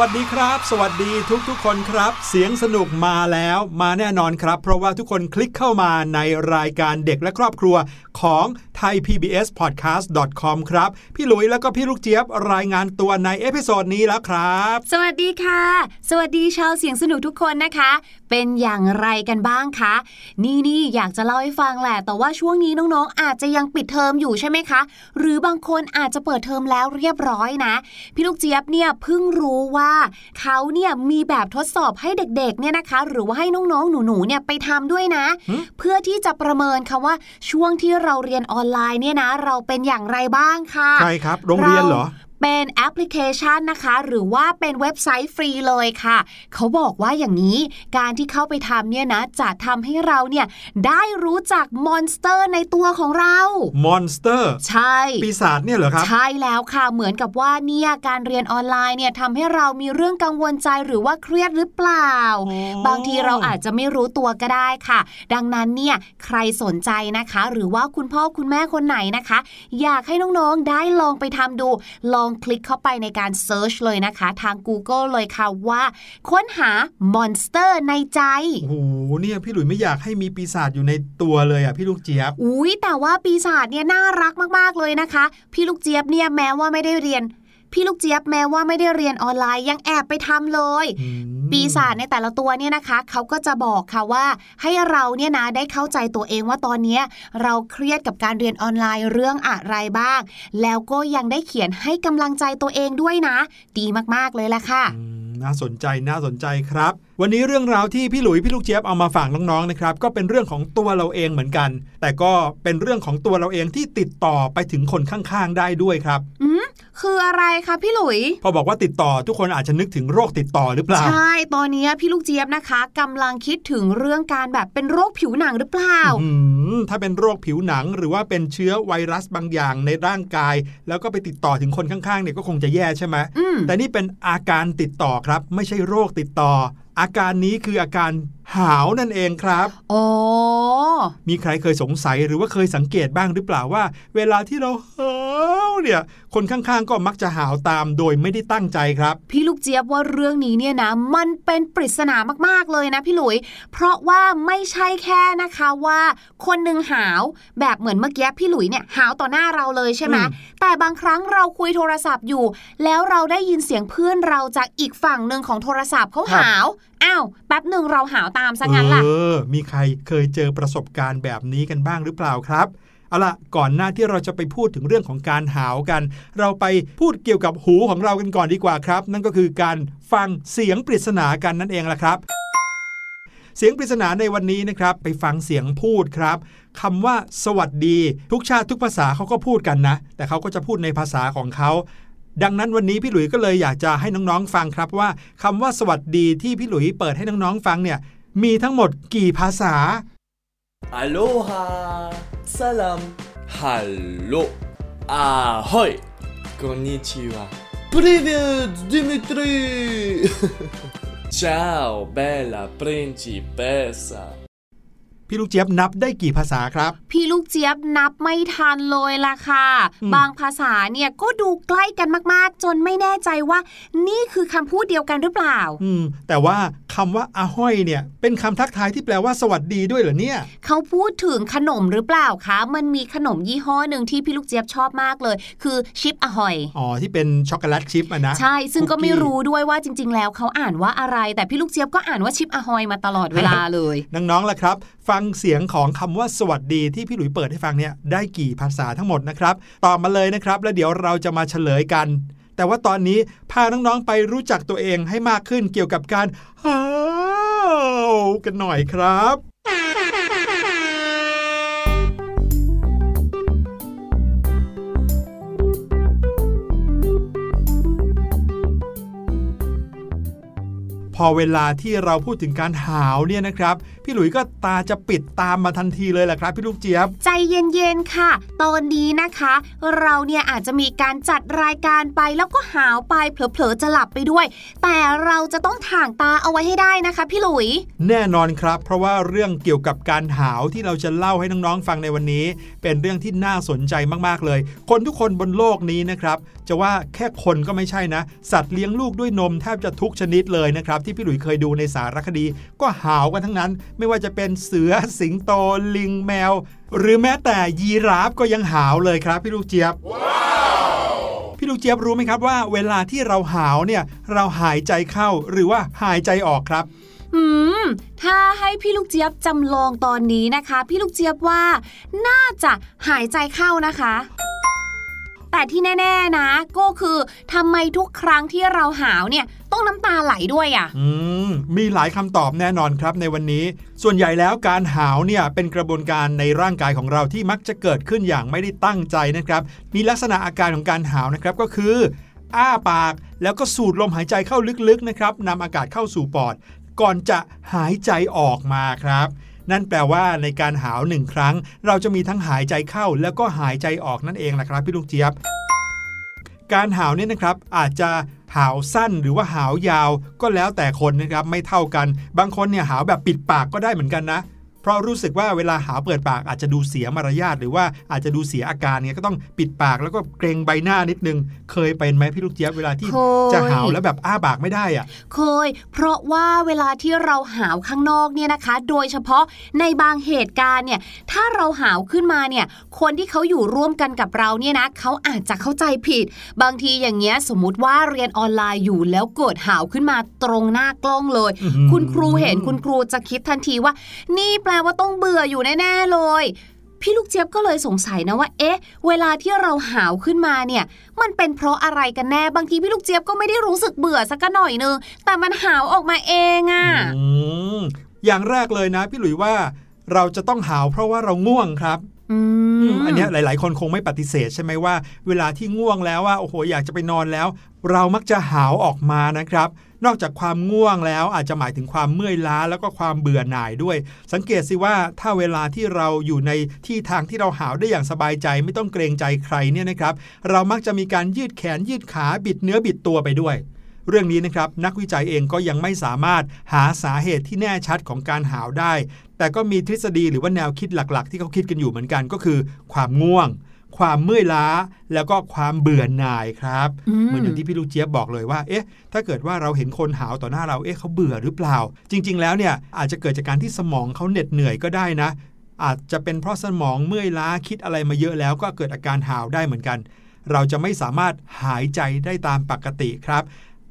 สวัสดีครับ สวัสดีทุกทุกคนครับ เสียงสนุกมาแล้วมาแน่นอนครับ เพราะว่าทุกคนคลิกเข้ามาในรายการเด็กและครอบครัวของ thaipbspodcast.com ครับ พี่หลุยแล้วก็พี่ลูกเจี๊ยบรายงานตัวใน episode นี้แล้วครับ สวัสดีค่ะ สวัสดีชาวเสียงสนุกทุกคนนะคะ เป็นอย่างไรกันบ้างคะ นี่นี่อยากจะเล่าให้ฟังแหละ แต่ว่าช่วงนี้น้องๆ อาจจะยังปิดเทอมอยู่ใช่ไหมคะ หรือบางคนอาจจะเปิดเทอมแล้วเรียบร้อยนะ พี่ลูกเจี๊ยบเนี่ยเพิ่งรู้ว่าเขาเนี่ยมีแบบทดสอบให้เด็กๆเนี่ยนะคะ หรือว่าให้น้องๆ หนูๆ เนี่ยไปทำด้วยนะหึเพื่อที่จะประเมินค่ะว่าช่วงที่เราเรียนออนไลน์เนี่ยนะ เราเป็นอย่างไรบ้างค่ะ ใช่ครับ โรงเรียนเหรอ เป็นแอปพลิเคชันนะคะ หรือว่าเป็นเว็บไซต์ฟรีเลยค่ะ เขาบอกว่าอย่างนี้การที่เข้าไปทำเนี่ยนะ จะทำให้เราเนี่ยได้รู้จัก monster ในตัวของเรา monster ใช่ปีศาจเนี่ยเหรอครับ ใช่แล้วค่ะเหมือนกับว่าเนี่ยการเรียนออนไลน์เนี่ยทำให้เรามีเรื่องกังวลใจหรือว่าเครียดหรือเปล่าอ๋อบางทีเราอาจจะไม่รู้ตัวก็ได้ค่ะ ดังนั้นเนี่ยใครสนใจนะคะ หรือว่าคุณพ่อคุณแม่คนไหนนะคะ อยากให้น้องๆได้ลองไปทำดูลองคลิกเข้าไปในการ search เลยนะคะ ทาง Google เลยค่ะว่า ค้นหา monster ในใจ โอ้โหเนี่ยพี่หลุยไม่อยากให้มีปีศาจอยู่ในตัวเลยอะพี่ลูกเจี๊ยบอุ้ยแต่ว่าปีศาจเนี่ยน่ารักมากๆเลยนะคะ พี่ลูกเจี๊ยบเนี่ยแม้ว่าไม่ได้เรียน พี่ลูกเจี๊ยบแม้ว่าไม่ได้เรียนออนไลน์ยังแอบไปทำเลยอืมปีศาจในแต่ละตัวเนี่ยนะคะเขาก็จะบอกค่ะว่าให้เราเนี่ยนะได้เข้าใจตัวเองว่าตอนเนี้ยเราเครียดกับการเรียนออนไลน์เรื่องอะไรบ้าง แล้วก็ยังได้เขียนให้กำลังใจตัวเองด้วยนะ ดีมากๆเลยละค่ะอืมน่าสนใจน่าสนใจครับ วันนี้เรื่องราวที่พี่หลุยพี่ลูกเจี๊ยบเอามาฝากน้องๆนะครับก็เป็นเรื่องของตัวเราเองเหมือนกัน แต่ก็เป็นเรื่องของตัวเราเองที่ติดต่อไปถึงคนข้างๆได้ด้วยครับ อืมคืออะไรคะพี่หลุย พอบอกว่าติดต่อทุกคนอาจจะนึกถึงโรคติดต่อหรือเปล่า ใช่ ตอนนี้พี่ลูกเจี๊ยบนะคะกำลังคิดถึงเรื่องการแบบเป็นโรคผิวหนังหรือเปล่าอืมถ้าเป็นโรคผิวหนังหรือว่าเป็นเชื้อไวรัสบางอย่างในร่างกาย แล้วก็ไปติดต่อถึงคนข้างๆเนี่ยก็คงจะแย่ใช่ไหมอืมแต่นี่เป็นอาการติดต่อครับ ไม่ใช่โรคติดต่อ อาการนี้คืออาการ หาวนั่นเองครับอ๋อมีใครเคยสงสัยหรือว่าเคยสังเกตบ้างหรือเปล่าว่า เวลาที่เราหาวเนี่ย คนข้างๆ ก็มักจะหาวตามโดยไม่ได้ตั้งใจครับ พี่ลูกเจี๊ยบว่าเรื่องนี้เนี่ยนะ มันเป็นปริศนามากๆเลยนะพี่หลุย เพราะว่าไม่ใช่แค่นะคะว่า คนหนึ่งหาวแบบเหมือนเมื่อกี้พี่หลุยเนี่ยหาวต่อหน้าเราเลยใช่ไหมอืมแต่บางครั้งเราคุยโทรศัพท์อยู่ แล้วเราได้ยินเสียงเพื่อนเราจากอีกฝั่งหนึ่งของโทรศัพท์เขาหาว อ้าวแป๊บหนึ่งเราหาวตามซะงั้นล่ะเออมีใครเคยเจอประสบการณ์แบบนี้กันบ้างหรือเปล่าครับเอาล่ะก่อนหน้าที่เราจะไปพูดถึงเรื่องของการหาวกัน เราไปพูดเกี่ยวกับหูของเรากันก่อนดีกว่าครับ นั่นก็คือการฟังเสียงปริศนากันนั่นเองล่ะครับ เสียงปริศนาในวันนี้นะครับ ไปฟังเสียงพูดครับคำว่าสวัสดี ทุกชาติทุกภาษาเขาก็พูดกันนะ แต่เขาก็จะพูดในภาษาของเขา ดังนั้นวันนี้พี่หลุยก็เลยอยากจะให้น้องๆฟังครับว่าคำว่าสวัสดีที่พี่หลุยเปิดให้น้องๆฟังเนี่ย มีทั้งหมดกี่ภาษา Aloha Salam Hallo Ahoy Konnichiwa Привет, Дмитрий Ciao, bella principessa พี่ลูกเจี๊ยบนับได้กี่ภาษาครับ พี่ลูกเจี๊ยบนับไม่ทันเลยล่ะค่ะอืมบางภาษาเนี่ยก็ดูใกล้กันมากๆ จนไม่แน่ใจว่า นี่คือคำพูดเดียวกันหรือเปล่า อืม แต่ว่าคำว่าอาห้อยเนี่ย เป็นคำทักทายที่แปลว่าสวัสดีด้วยเหรอเนี่ย เขาพูดถึงขนมหรือเปล่าคะ มันมีขนมยี่ห้อหนึ่งที่พี่ลูกเจี๊ยบชอบมากเลย คือชิปอหอย อ๋อที่เป็นช็อกโกแลตชิพอะนะ ใช่ ซึ่งก็ไม่คุกกี้รู้ด้วยว่าจริง ๆ แล้วเขาอ่านว่าอะไร แต่พี่ลูกเจี๊ยบก็อ่านว่าชิปอหอยมาตลอดเวลาเลย น้องๆล่ะครับฟังเสียงของคำว่าสวัสดีที่พี่หลุยเปิดให้ฟังเนี่ยได้กี่ภาษาทั้งหมดนะครับ ตอบมาเลยนะครับ แล้วเดี๋ยวเราจะมาเฉลยกัน แต่ว่าตอนนี้พาน้องๆไปรู้จักตัวเองให้มากขึ้นเกี่ยวกับการฮาวกันหน่อยครับ พพอเวลาที่เราพูดถึงการหาวเนี่ยนะครับ พี่หลุยก็ตาจะปิดตามมาทันทีเลยแหละครับ พี่ลูกเจี๊ยบ ใจเย็นๆค่ะ ตอนนี้นะคะ เราเนี่ยอาจจะมีการจัดรายการไปแล้วก็หาวไปเผลอๆจะหลับไปด้วย แต่เราจะต้องถ่างตาเอาไว้ให้ได้นะคะ พี่หลุย แน่นอนครับ เพราะว่าเรื่องเกี่ยวกับการหาวที่เราจะเล่าให้น้องๆฟังในวันนี้ เป็นเรื่องที่น่าสนใจมากๆเลย คนทุกคนบนโลกนี้นะครับจะว่าแค่คนก็ไม่ใช่นะ สัตว์เลี้ยงลูกด้วยนมแทบจะทุกชนิดเลยนะครับที่พี่หลุยเคยดูในสารคดี ก็หาวกันทั้งนั้น ไม่ว่าจะเป็นเสือสิงโตลิงแมว หรือแม้แต่ยีราฟก็ยังหาวเลยครับพี่ลูกเจี๊ยบพี่ลูกเจี๊ยบรู้ไหมครับว่าเวลาที่เราหาวเนี่ยเราหายใจเข้าหรือว่าหายใจออกครับอืม ถ้าให้พี่ลูกเจี๊ยบจำลองตอนนี้นะคะ พี่ลูกเจี๊ยบว่า น่าจะหายใจเข้านะคะ แต่ที่แน่ ๆ นะ ก็คือทำไมทุกครั้งที่เราหาวเนี่ยต้องน้ำตาไหลด้วยอะ่ะอืมมีหลายคำตอบแน่นอนครับในวันนี้ ส่วนใหญ่แล้วการหาวเนี่ยเป็นกระบวนการในร่างกายของเราที่มักจะเกิดขึ้นอย่างไม่ได้ตั้งใจนะครับ มีลักษณะอาการของการหาวนะครับก็คือ อ้าปากแล้วก็สูดลมหายใจเข้าลึกๆนะครับนำอากาศเข้าสู่ปอด ก่อนจะหายใจออกมาครับ นั่นแปลว่าในการหาวหนึ่งครั้ง เราจะมีทั้งหายใจเข้า แล้วก็หายใจออกนั่นเองนะครับพี่ลูกเจี๊ยบ การหาวเนี่ยนะครับอาจจะหาวสั้นหรือว่าหาวยาวก็แล้วแต่คนนะครับไม่เท่ากัน บางคนเนี่ยหาวแบบปิดปากก็ได้เหมือนกันนะ เพราะรู้สึกว่าเวลาหาวเปิดปากอาจจะดูเสียมารยาทหรือว่าอาจจะดูเสียอาการเนี่ยก็ต้องปิดปากแล้วก็เกรงใบหน้านิดนึง เคยเป็นไหมพี่ลูกเจี๊ยบเวลาที่เคยจะหาวแล้วแบบอ้าปากไม่ได้อะเคย เพราะว่าเวลาที่เราหาวข้างนอกเนี่ยนะคะ โดยเฉพาะในบางเหตุการณ์เนี่ยถ้าเราหาวขึ้นมาเนี่ยคนที่เขาอยู่ร่วมกันกับเราเนี่ยนะเขาอาจจะเข้าใจผิด บางทีอย่างเงี้ยสมมุติว่าเรียนออนไลน์อยู่แล้วเกิดหาวขึ้นมาตรงหน้ากล้องเลยอื้อหือคุณครูเห็นคุณครูจะคิดทันทีว่า นี่แปลว่าต้องเบื่ออยู่แน่ๆเลย พี่ลูกเจี๊ยบก็เลยสงสัยนะว่า เอ๊ะ เวลาที่เราหาวขึ้นมาเนี่ย มันเป็นเพราะอะไรกันแน่ บางทีพี่ลูกเจี๊ยบก็ไม่ได้รู้สึกเบื่อสักหน่อยนึง แต่มันหาวออกมาเองอะ่ะอืมอย่างแรกเลยนะ พี่หลุยว่าเราจะต้องหาวเพราะว่าเราง่วงครับอืมอันเนี้ยหลาย ๆ คนคงไม่ปฏิเสธใช่ไหมว่า เวลาที่ง่วงแล้วว่าโอ้โหอยากจะไปนอนแล้ว เรามักจะหาวออกมานะครับ นอกจากความง่วงแล้วอาจจะหมายถึงความเมื่อยล้าแล้วก็ความเบื่อหน่ายด้วย สังเกตสิว่าถ้าเวลาที่เราอยู่ในที่ทางที่เราหาวได้อย่างสบายใจไม่ต้องเกรงใจใครเนี่ยนะครับ เรามักจะมีการยืดแขนยืดขาบิดเนื้อบิดตัวไปด้วยเรื่องนี้นะครับนักวิจัยเองก็ยังไม่สามารถหาสาเหตุที่แน่ชัดของการหาวได้ แต่ก็มีทฤษฎีหรือว่าแนวคิดหลักๆ ที่เขาคิดกันอยู่เหมือนกันก็คือ ความง่วง ความเมื่อยล้าแล้วก็ความเบื่อหน่ายครับอืมเหมือนอย่างที่พี่ลูกเจี๊ยบบอกเลยว่าเอ๊ะถ้าเกิดว่าเราเห็นคนหาวต่อหน้าเราเอ๊ะเขาเบื่อหรือเปล่า จริง ๆ แล้วเนี่ยอาจจะเกิดจากการที่สมองเขาเหน็ดเหนื่อยก็ได้นะ อาจจะเป็นเพราะสมองเมื่อยล้าคิดอะไรมาเยอะแล้วก็เกิดอาการหาวได้เหมือนกัน เราจะไม่สามารถหายใจได้ตามปกติครับ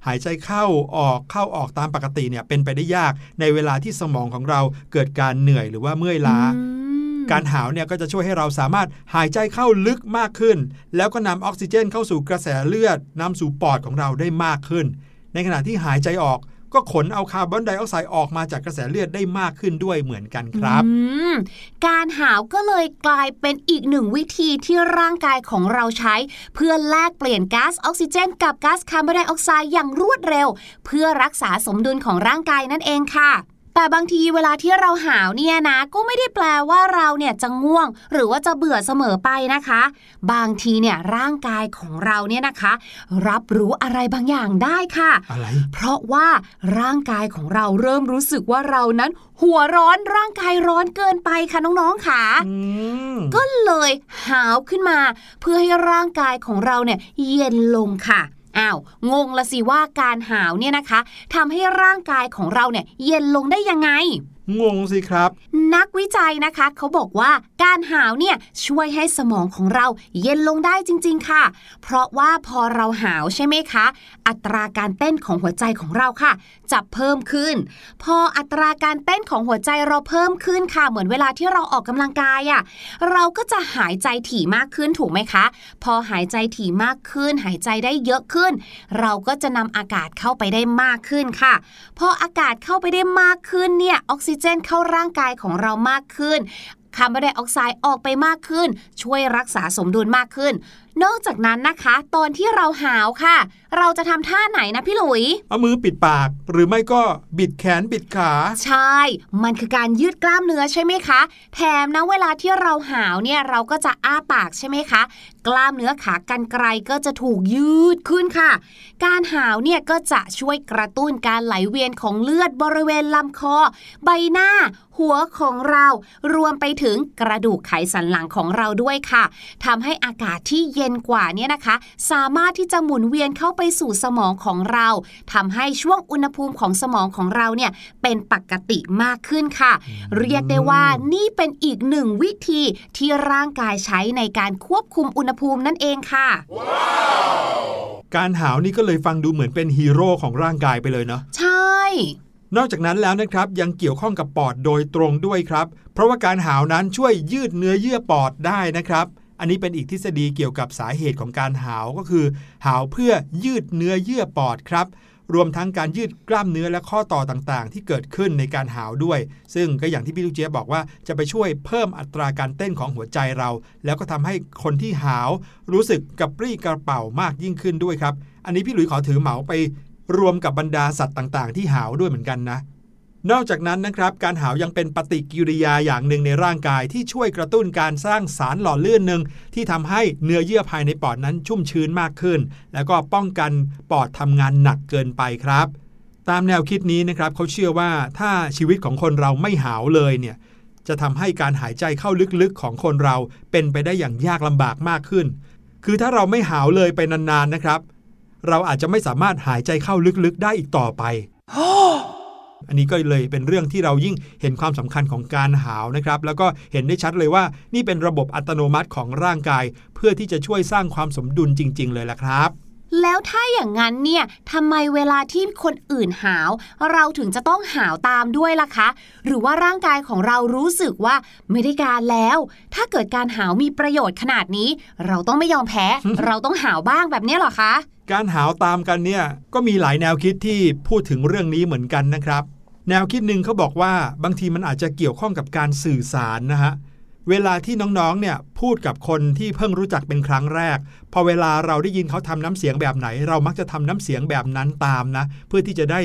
หายใจเข้าออกเข้าออกตามปกติเนี่ยเป็นไปได้ยากในเวลาที่สมองของเราเกิดการเหนื่อยหรือว่าเมื่อยล้าอืม การหาวเนี่ยก็จะช่วยให้เราสามารถหายใจเข้าลึกมากขึ้น แล้วก็นำออกซิเจนเข้าสู่กระแสเลือดนำสู่ปอดของเราได้มากขึ้น ในขณะที่หายใจออกก็ขนเอาคาร์บอนไดออกไซด์ออกมาจากกระแสเลือดได้มากขึ้นด้วยเหมือนกันครับอืมการหาวก็เลยกลายเป็นอีกหนึ่งวิธีที่ร่างกายของเราใช้ เพื่อแลกเปลี่ยนก๊าซออกซิเจน กับก๊าซคาร์บอนไดออกไซด์อย่างรวดเร็ว เพื่อรักษาสมดุลของร่างกายนั่นเองค่ะ แต่บางทีเวลาที่เราหาวเนี่ยนะ ก็ไม่ได้แปลว่าเราเนี่ยจะง่วง หรือว่าจะเบื่อเสมอไปนะคะ บางทีเนี่ยร่างกายของเราเนี่ยนะคะ รับรู้อะไรบางอย่างได้ค่ะอะไรเพราะว่าร่างกายของเราเริ่มรู้สึกว่าเรานั้นหัวร้อนร่างกายร้อนเกินไปค่ะน้องๆค่ะอืมก็เลยหาวขึ้นมา เพื่อให้ร่างกายของเราเนี่ยเย็นลงค่ะ อ้าวงงละสิว่าการหาวเนี่ยนะคะทำให้ร่างกายของเราเนี่ยเย็นลงได้ยังไง งงสิครับ นักวิจัยนะคะเขาบอกว่าการหาวเนี่ยช่วยให้สมองของเราเย็นลงได้จริง ๆ ค่ะ เพราะว่าพอเราหาวใช่ไหมคะ อัตราการเต้นของหัวใจของเราค่ะ จะเพิ่มขึ้น พออัตราการเต้นของหัวใจเราเพิ่มขึ้นค่ะ เหมือนเวลาที่เราออกกำลังกายอะ่ะเราก็จะหายใจถี่มากขึ้นถูกไหมคะ พอหายใจถี่มากขึ้น หายใจได้เยอะขึ้น เราก็จะนำอากาศเข้าไปได้มากขึ้นค่ะ พออากาศเข้าไปได้มากขึ้นเนี่ยออกซิเจนเข้าร่างกายของเรามากขึ้นคาร์บอนไดออกไซด์ออกไปมากขึ้น ช่วยรักษาสมดุลมากขึ้น นอกจากนั้นนะคะ ตอนที่เราหาวค่ะ เราจะทำท่าไหนนะพี่หลุย เอามือปิดปาก หรือไม่ก็บิดแขนบิดขา ใช่ มันคือการยืดกล้ามเนื้อใช่ไหมคะ แถมนะเวลาที่เราหาวเนี่ยเราก็จะอ้าปากใช่ไหมคะ กล้ามเนื้อขากรรไกรก็จะถูกยืดขึ้นค่ะ การหาวเนี่ยก็จะช่วยกระตุ้นการไหลเวียนของเลือดบริเวณลำคอ ใบหน้า หัวของเรา รวมไปถึงกระดูกไขสันหลังของเราด้วยค่ะทำให้อากาศที่เย็นกว่าเนี่ยนะคะ สามารถที่จะหมุนเวียนเข้าไปสู่สมองของเราทำให้ช่วงอุณหภูมิของสมองของเราเนี่ยเป็นปกติมากขึ้นค่ะ เรียกได้ว่านี่เป็นอีกหนึ่งวิธีที่ร่างกายใช้ในการควบคุมอุณหภูมินั่นเองค่ะ การหาวนี่ก็เลยฟังดูเหมือนเป็นฮีโร่ของร่างกายไปเลยเนาะใช่นอกจากนั้นแล้วนะครับยังเกี่ยวข้องกับปอดโดยตรงด้วยครับ เพราะว่าการหาวนั้นช่วยยืดเนื้อเยื่อปอดได้นะครับ อันนี้เป็นอีกทฤษฎีเกี่ยวกับสาเหตุของการหาวก็คือ หาวเพื่อยืดเนื้อเยื่อปอดครับ รวมทั้งการยืดกล้ามเนื้อและข้อต่อต่างๆ ที่เกิดขึ้นในการหาวด้วย ซึ่งก็อย่างที่พี่ลูกเจี๊ยบบอกว่าจะไปช่วยเพิ่มอัตราการเต้นของหัวใจเรา แล้วก็ทำให้คนที่หาว รู้สึกกระปรี้กระเป๋ามากยิ่งขึ้นด้วยครับ อันนี้พี่หลุยขอถือเหมาไปรวมกับบรรดาสัตว์ต่างๆ ที่หาวด้วยเหมือนกันนะ นอกจากนั้นนะครับการหาวยังเป็นปฏิกิริยาอย่างหนึ่งในร่างกายที่ช่วยกระตุ้นการสร้างสารหล่อลื่นหนึ่งที่ทำให้เนื้อเยื่อภายในปอดนั้นชุ่มชื้นมากขึ้น แล้วก็ป้องกันปอดทำงานหนักเกินไปครับ ตามแนวคิดนี้นะครับเขาเชื่อว่าถ้าชีวิตของคนเราไม่หาวเลยเนี่ยจะทำให้การหายใจเข้าลึกๆของคนเราเป็นไปได้อย่างยากลำบากมากขึ้น คือถ้าเราไม่หาวเลยไปนานๆนะครับ เราอาจจะไม่สามารถหายใจเข้าลึกๆได้อีกต่อไป อันนี้ก็เลยเป็นเรื่องที่เรายิ่งเห็นความสำคัญของการหาวนะครับ แล้วก็เห็นได้ชัดเลยว่านี่เป็นระบบอัตโนมัติของร่างกาย เพื่อที่จะช่วยสร้างความสมดุลจริง ๆ เลยละครับแล้วถ้าอย่างนั้นเนี่ยทำไมเวลาที่คนอื่นหาว เราถึงจะต้องหาวตามด้วยล่ะคะ หรือว่าร่างกายของเรารู้สึกว่าไม่ได้การแล้ว ถ้าเกิดการหาวมีประโยชน์ขนาดนี้ เราต้องไม่ยอมแพ้ เราต้องหาวบ้างแบบนี้เหรอคะ การหาวตามกันเนี่ยก็มีหลายแนวคิดที่พูดถึงเรื่องนี้เหมือนกันนะครับ แนวคิดหนึ่งเขาบอกว่าบางทีมันอาจจะเกี่ยวข้องกับการสื่อสารนะฮะเวลาที่น้องๆ เนี่ยพูดกับคนที่เพิ่งรู้จักเป็นครั้งแรก พอเวลาเราได้ยินเขาทำน้ำเสียงแบบไหน เรามักจะทำน้ำเสียงแบบนั้นตามนะ เพื่อที่จะได้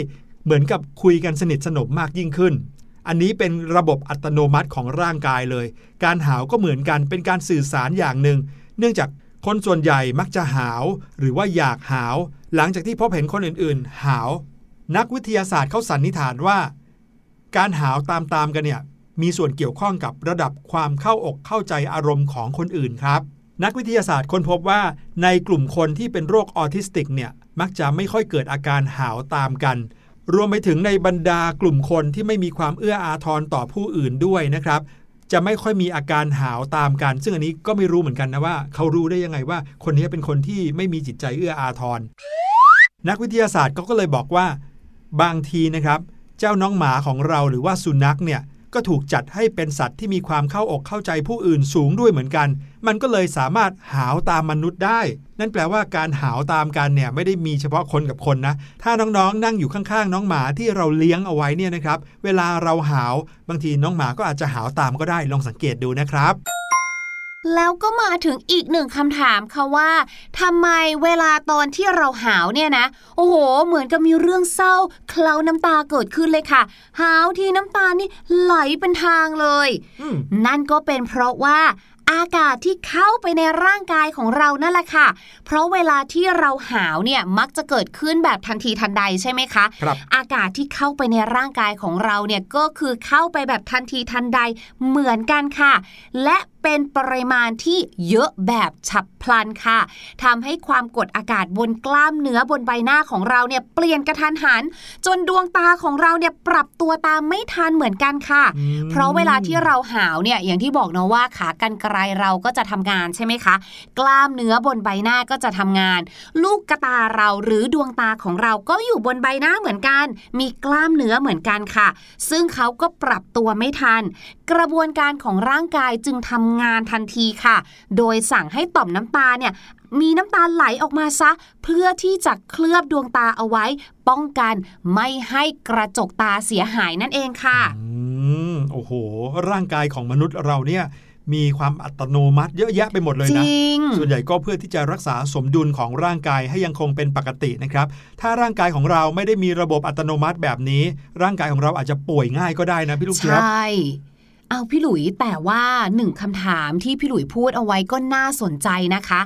เหมือนกับคุยกันสนิทสนมมากยิ่งขึ้น อันนี้เป็นระบบอัตโนมัติของร่างกายเลย การหาวก็เหมือนกันเป็นการสื่อสารอย่างหนึ่ง เนื่องจากคนส่วนใหญ่มักจะหาว หรือว่าอยากหาว หลังจากที่พบเห็นคนอื่นๆ หาว นักวิทยาศาสตร์เขาสันนิษฐานว่า การหาวตามๆกันเนี่ยมีส่วนเกี่ยวข้องกับระดับความเข้าอกเข้าใจอารมณ์ของคนอื่นครับ นักวิทยาศาสตร์ค้นพบว่าในกลุ่มคนที่เป็นโรคออทิสติกเนี่ยมักจะไม่ค่อยเกิดอาการหาวตามกัน รวมไปถึงในบรรดากลุ่มคนที่ไม่มีความเอื้ออาทรต่อผู้อื่นด้วยนะครับจะไม่ค่อยมีอาการหาวตามกัน ซึ่งอันนี้ก็ไม่รู้เหมือนกันนะว่า เขารู้ได้ยังไงว่า คนนี้เป็นคนที่ไม่มีจิตใจเอื้ออาทร นักวิทยาศาสตร์ก็เลยบอกว่า บางทีนะครับ เจ้าน้องหมาของเราหรือว่าสุนัขเนี่ยก็ถูกจัดให้เป็นสัตว์ที่มีความเข้าอกเข้าใจผู้อื่นสูงด้วยเหมือนกัน มันก็เลยสามารถหาวตามมนุษย์ได้ นั่นแปลว่าการหาวตามกันเนี่ยไม่ได้มีเฉพาะคนกับคนนะ ถ้าน้องๆ นั่งอยู่ข้างๆ น้องหมาที่เราเลี้ยงเอาไว้เนี่ยนะครับ เวลาเราหาว บางทีน้องหมาก็อาจจะหาวตามก็ได้ ลองสังเกตดูนะครับ แล้วก็มาถึงอีกหนึ่งคำถามค่ะว่าทำไมเวลาตอนที่เราหาวเนี่ยนะ โอ้โห เหมือนกับมีเรื่องเศร้า เคล้าน้ำตาเกิดขึ้นเลยค่ะ หาวทีน้ำตานี่ไหลเป็นทางเลยอืมนั่นก็เป็นเพราะว่าอากาศที่เข้าไปในร่างกายของเรานั่นแหละค่ะ เพราะเวลาที่เราหาวเนี่ยมักจะเกิดขึ้นแบบทันทีทันใดใช่ไหมคะครับอากาศที่เข้าไปในร่างกายของเราเนี่ยก็คือเข้าไปแบบทันทีทันใดเหมือนกันค่ะ และ เป็นปริมาณที่เยอะแบบฉับพลันค่ะทำให้ความกดอากาศบนกล้ามเนื้อบนใบหน้าของเราเนี่ยเปลี่ยนกระทันหัน จนดวงตาของเราเนี่ยปรับตัวตามไม่ทันเหมือนกันค่ะอืมเพราะเวลาที่เราหาวเนี่ยอย่างที่บอกเนาะว่าขากรรไกรเราก็จะทำงานใช่ไหมคะ กล้ามเนื้อบนใบหน้าก็จะทำงาน ลูกกระตาเราหรือดวงตาของเราก็อยู่บนใบหน้าเหมือนกัน มีกล้ามเนื้อเหมือนกันค่ะ ซึ่งเขาก็ปรับตัวไม่ทัน กระบวนการของร่างกายจึงทำงานทันทีค่ะ โดยสั่งให้ต่อมน้ำตาเนี่ยมีน้ำตาไหลออกมาซะ เพื่อที่จะเคลือบดวงตาเอาไว้ ป้องกันไม่ให้กระจกตาเสียหายนั่นเองค่ะอืมโอ้โห ร่างกายของมนุษย์เราเนี่ยมีความอัตโนมัติเยอะแยะไปหมดเลยจนะริงส่วนใหญ่ก็เพื่อที่จะรักษาสมดุลของร่างกายให้ยังคงเป็นปกตินะครับ ถ้าร่างกายของเราไม่ได้มีระบบอัตโนมัติแบบนี้ ร่างกายของเราอาจจะป่วยง่ายก็ได้นะพี่ลูกใชเจี๊ยบ่ เอาพี่หลุยแต่ว่าหนึ่งคำถามที่พี่หลุยพูดเอาไว้ก็น่าสนใจนะคะ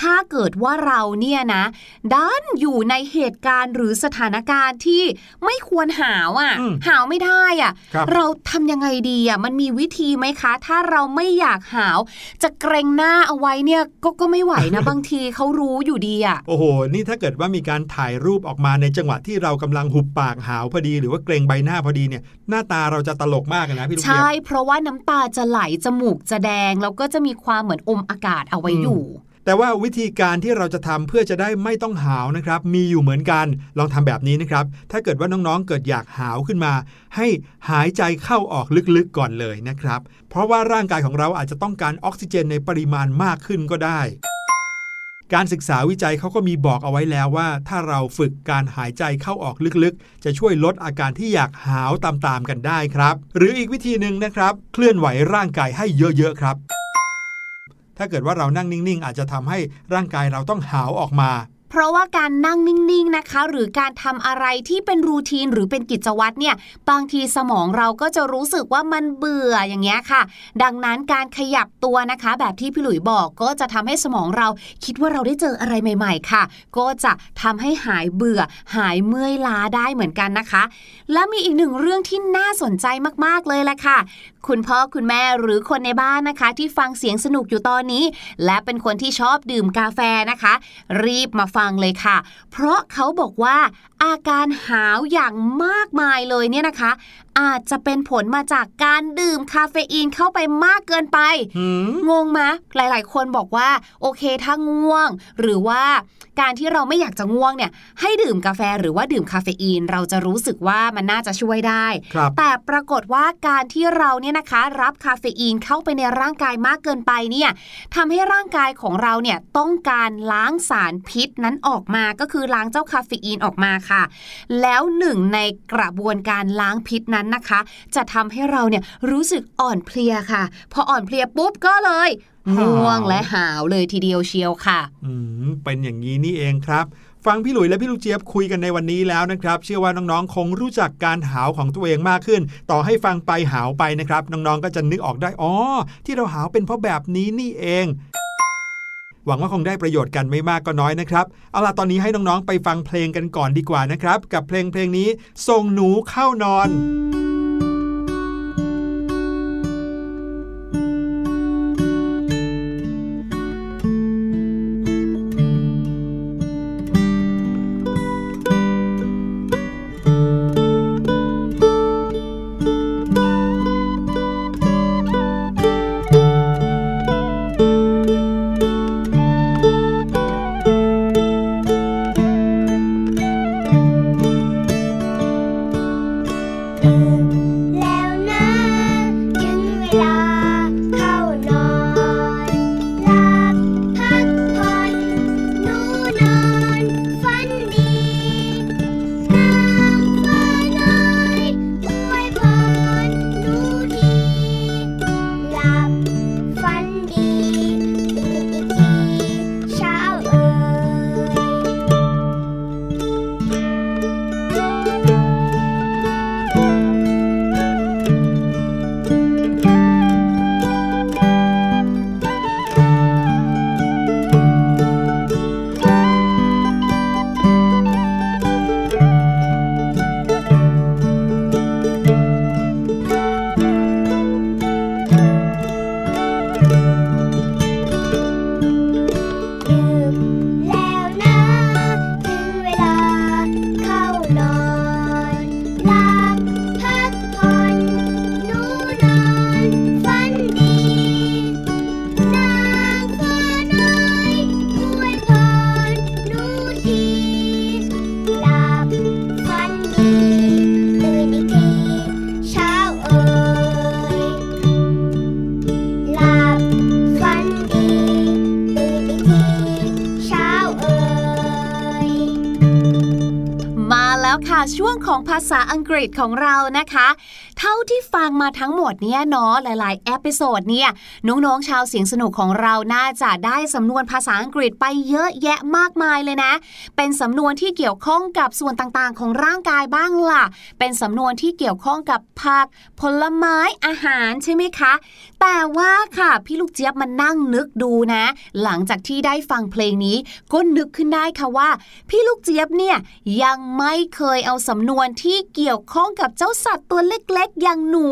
ถ้าเกิดว่าเราเนี่ยนะดันอยู่ในเหตุการณ์หรือสถานการณ์ที่ไม่ควรหาวอะ่ะอืมหาวไม่ได้อะ่ะครับเราทำยังไงดีอะ่ะมันมีวิธีไหมคะ ถ้าเราไม่อยากหาว จะเกรงหน้าเอาไว้เนี่ยก็ก็ไม่ไหวนะบางทีเขารู้อยู่ดีอะโอ้โห นี่ถ้าเกิดว่ามีการถ่ายรูปออกมาในจังหวะที่เรากำลังหุบปากหาวพอดี หรือว่าเกรงใบหน้าพอดีเนี่ยหน้าตาเราจะตลกมากเลยนะพี่ลูกเจี๊ยใช่บเพราะว่าน้ำตาจะไหลจมูกจะแดง แล้วก็จะมีความเหมือนอมอากาศเอาไว้อยู่ แต่ว่าวิธีการที่เราจะทำเพื่อจะได้ไม่ต้องหาวนะครับ มีอยู่เหมือนกันลองทำแบบนี้นะครับ ถ้าเกิดว่าน้องๆเกิดอยากหาวขึ้นมา ให้หายใจเข้าออกลึกๆก่อนเลยนะครับ เพราะว่าร่างกายของเราอาจจะต้องการออกซิเจนในปริมาณมากขึ้นก็ได้ การศึกษาวิจัยเขาก็มีบอกเอาไว้แล้วว่า ถ้าเราฝึกการหายใจเข้าออกลึกๆ จะช่วยลดอาการที่อยากหาวตามๆกันได้ครับ หรืออีกวิธีหนึ่งนะครับ เคลื่อนไหวร่างกายให้เยอะๆครับ ถ้าเกิดว่าเรานั่งนิ่งๆ อาจจะทำให้ร่างกายเราต้องหาวออกมา เพราะว่าการนั่งนิ่งๆนะคะ หรือการทำอะไรที่เป็นรูทีนหรือเป็นกิจวัตรเนี่ยบางทีสมองเราก็จะรู้สึกว่ามันเบื่ออย่างเงี้ยค่ะ ดังนั้นการขยับตัวนะคะ แบบที่พี่หลุยบอกก็จะทำให้สมองเราคิดว่าเราได้เจออะไรใหม่ ๆ ค่ะ ก็จะทำให้หายเบื่อ หายเมื่อยล้าได้เหมือนกันนะคะ และมีอีกหนึ่งเรื่องที่น่าสนใจมากๆเลยแหละค่ะคุณพ่อคุณแม่หรือคนในบ้านนะคะ ที่ฟังเสียงสนุกอยู่ตอนนี้ และเป็นคนที่ชอบดื่มกาแฟนะคะ รีบมาฟังเลยค่ะ เพราะเขาบอกว่าอาการหาวอย่างมากมายเลยเนี่ยนะคะ อาจจะเป็นผลมาจากการดื่มคาเฟอีนเข้าไปมากเกินไปหืมงงไหมหลาย ๆ คนบอกว่า โอเคถ้าง่วง หรือว่าการที่เราไม่อยากจะง่วงเนี่ย ให้ดื่มกาแฟหรือว่าดื่มคาเฟอีน เราจะรู้สึกว่ามันน่าจะช่วยได้ครับแต่ปรากฏว่าการที่เราเนี่ยนะคะ รับคาเฟอีนเข้าไปในร่างกายมากเกินไปเนี่ยทำให้ร่างกายของเราเนี่ยต้องการล้างสารพิษนั้นออกมาก็คือล้างเจ้าคาเฟอีนออกมาค่ะ แล้วหนึ่งในกระบวนการล้างพิษนั้นนะคะ จะทำให้เราเนี่ยรู้สึกอ่อนเพลียค่ะ พออ่อนเพลียปุ๊บก็เลยหาวง่วงและหาวเลยทีเดียวเชียวค่ะ อืมเป็นอย่างนี้นี่เองครับฟังพี่หลุยและพี่ลูกเจี๊ยบคุยกันในวันนี้แล้วนะครับ เชื่อว่าน้องๆ คงรู้จักการหาวของตัวเองมากขึ้น ต่อให้ฟังไปหาวไปนะครับ น้องๆ ก็จะนึกออกได้อ๋อที่เราหาวเป็นเพราะแบบนี้นี่เอง หวังว่าคงได้ประโยชน์กันไม่มากก็น้อยนะครับ เอาล่ะตอนนี้ให้น้องๆไปฟังเพลงกันก่อนดีกว่านะครับ กับเพลงเพลงนี้ส่งหนูเข้านอน ค่ะช่วงของภาษาอังกฤษของเรานะคะ เท่าที่ฟังมาทั้งหมดเนี่ยเนาะหลายๆ episode เนี่ยน้องๆชาวเสียงสนุกของเราน่าจะได้สำนวนภาษาอังกฤษไปเยอะแยะมากมายเลยนะ เป็นสำนวนที่เกี่ยวข้องกับส่วนต่างๆ ของร่างกายบ้างล่ะ เป็นสำนวนที่เกี่ยวข้องกับผัก ผลไม้อาหารใช่ไหมคะ แต่ว่าค่ะพี่ลูกเจี๊ยบมานั่งนึกดูนะ หลังจากที่ได้ฟังเพลงนี้ก็นึกขึ้นได้ค่ะว่า พี่ลูกเจี๊ยบเนี่ยยังไม่เคยเอาสำนวนที่เกี่ยวข้องกับเจ้าสัตว์ตัวเล็กๆ อย่างหนู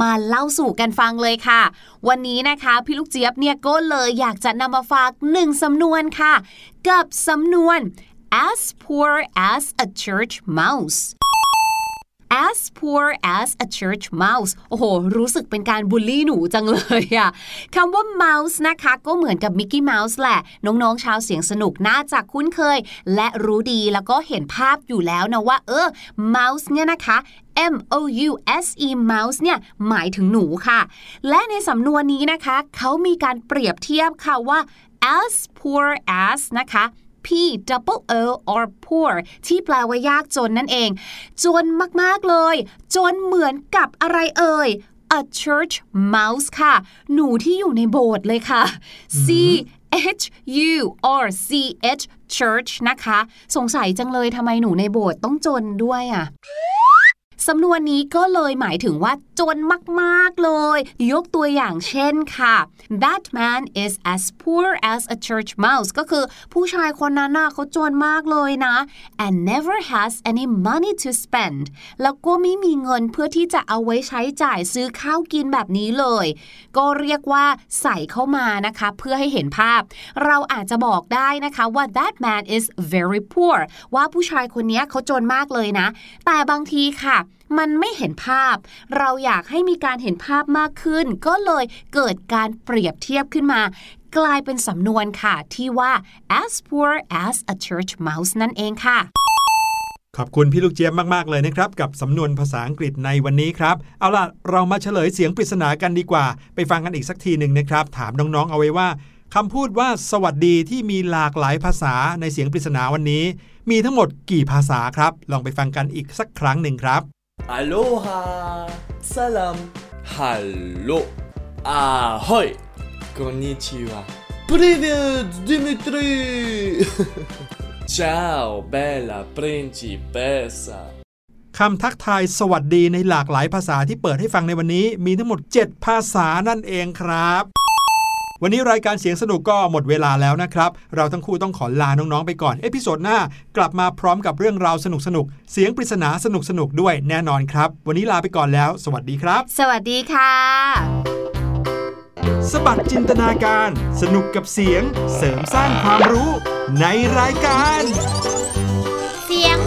มาเล่าสู่กันฟังเลยค่ะ วันนี้นะคะพี่ลูกเจี๊ยบเนี่ยก็เลยอยากจะนำมาฝากหนึ่งสำนวนค่ะ กับสำนวน as poor as a church mouse as poor as a church mouse โอ้โห รู้สึกเป็นการบูลลี่หนูจังเลยอะคำว่า mouse นะคะ ก็เหมือนกับ Mickey Mouse แหละ น้องๆ ชาวเสียงสนุกน่าจะคุ้นเคย และรู้ดีแล้วก็เห็นภาพอยู่แล้วนะว่า เออ mouse เนี่ยนะคะ M O U S E mouse เนี่ยหมายถึงหนูค่ะ และในสำนวนนี้นะคะ เขามีการเปรียบเทียบค่ะว่า as poor as นะคะ P double L or poor ที่แปลว่ายากจนนั่นเอง จนมากๆเลย จนเหมือนกับอะไรเอ่ย a church mouse ค่ะ หนูที่อยู่ในโบสถ์เลยค่ะ C H U or C H church นะคะ สงสัยจังเลยทำไมหนูในโบสถ์ต้องจนด้วยอะ สำนวนนี้ก็เลยหมายถึงว่าจนมากๆเลย ยกตัวอย่างเช่นค่ะ that man is as poor as a church mouse ก็คือผู้ชายคนนั้นน่ะเขาจนมากเลยนะ and never has any money to spend แล้วก็ไม่มีเงินเพื่อที่จะเอาไว้ใช้จ่ายซื้อข้าวกินแบบนี้เลย ก็เรียกว่าใส่เข้ามานะคะ เพื่อให้เห็นภาพ เราอาจจะบอกได้นะคะว่า that man is very poor ว่าผู้ชายคนนี้เขาจนมากเลยนะ แต่บางทีค่ะมันไม่เห็นภาพ เราอยากให้มีการเห็นภาพมากขึ้น ก็เลยเกิดการเปรียบเทียบขึ้นมา กลายเป็นสำนวนค่ะ ที่ว่า as poor as a church mouse นั่นเองค่ะขอบคุณพี่ลูกเจี๊ยบมาก ๆ เลยนะครับ กับสำนวนภาษาอังกฤษในวันนี้ครับ เอาล่ะ เรามาเฉลยเสียงปริศนากันดีกว่า ไปฟังกันอีกสักทีหนึ่งนะครับ ถามน้อง ๆ เอาไว้ว่าคำพูดว่าสวัสดีที่มีหลากหลายภาษาในเสียงปริศนาวันนี้ มีทั้งหมดกี่ภาษาครับ ลองไปฟังกันอีกสักครั้งหนึ่งครับ Aloha Salam Hallo Ahoy Konnichiwa Привет, Dimitri Ciao, bella principessa คำทักทายสวัสดีในหลากหลายภาษาที่เปิดให้ฟังในวันนี้ มีทั้งหมด 7 ภาษานั่นเองครับ วันนี้รายการเสียงสนุกก็หมดเวลาแล้วนะครับ เราทั้งคู่ต้องขอลาน้อง ๆ ไปก่อน episode หน้ากลับมาพร้อมกับเรื่องราวสนุกๆเสียงปริศนาสนุกๆด้วยแน่นอนครับ วันนี้ลาไปก่อนแล้ว สวัสดีครับ สวัสดีค่ะ สบัดจินตนาการ สนุกกับเสียงเสริมสร้างความรู้ในรายการ เสียง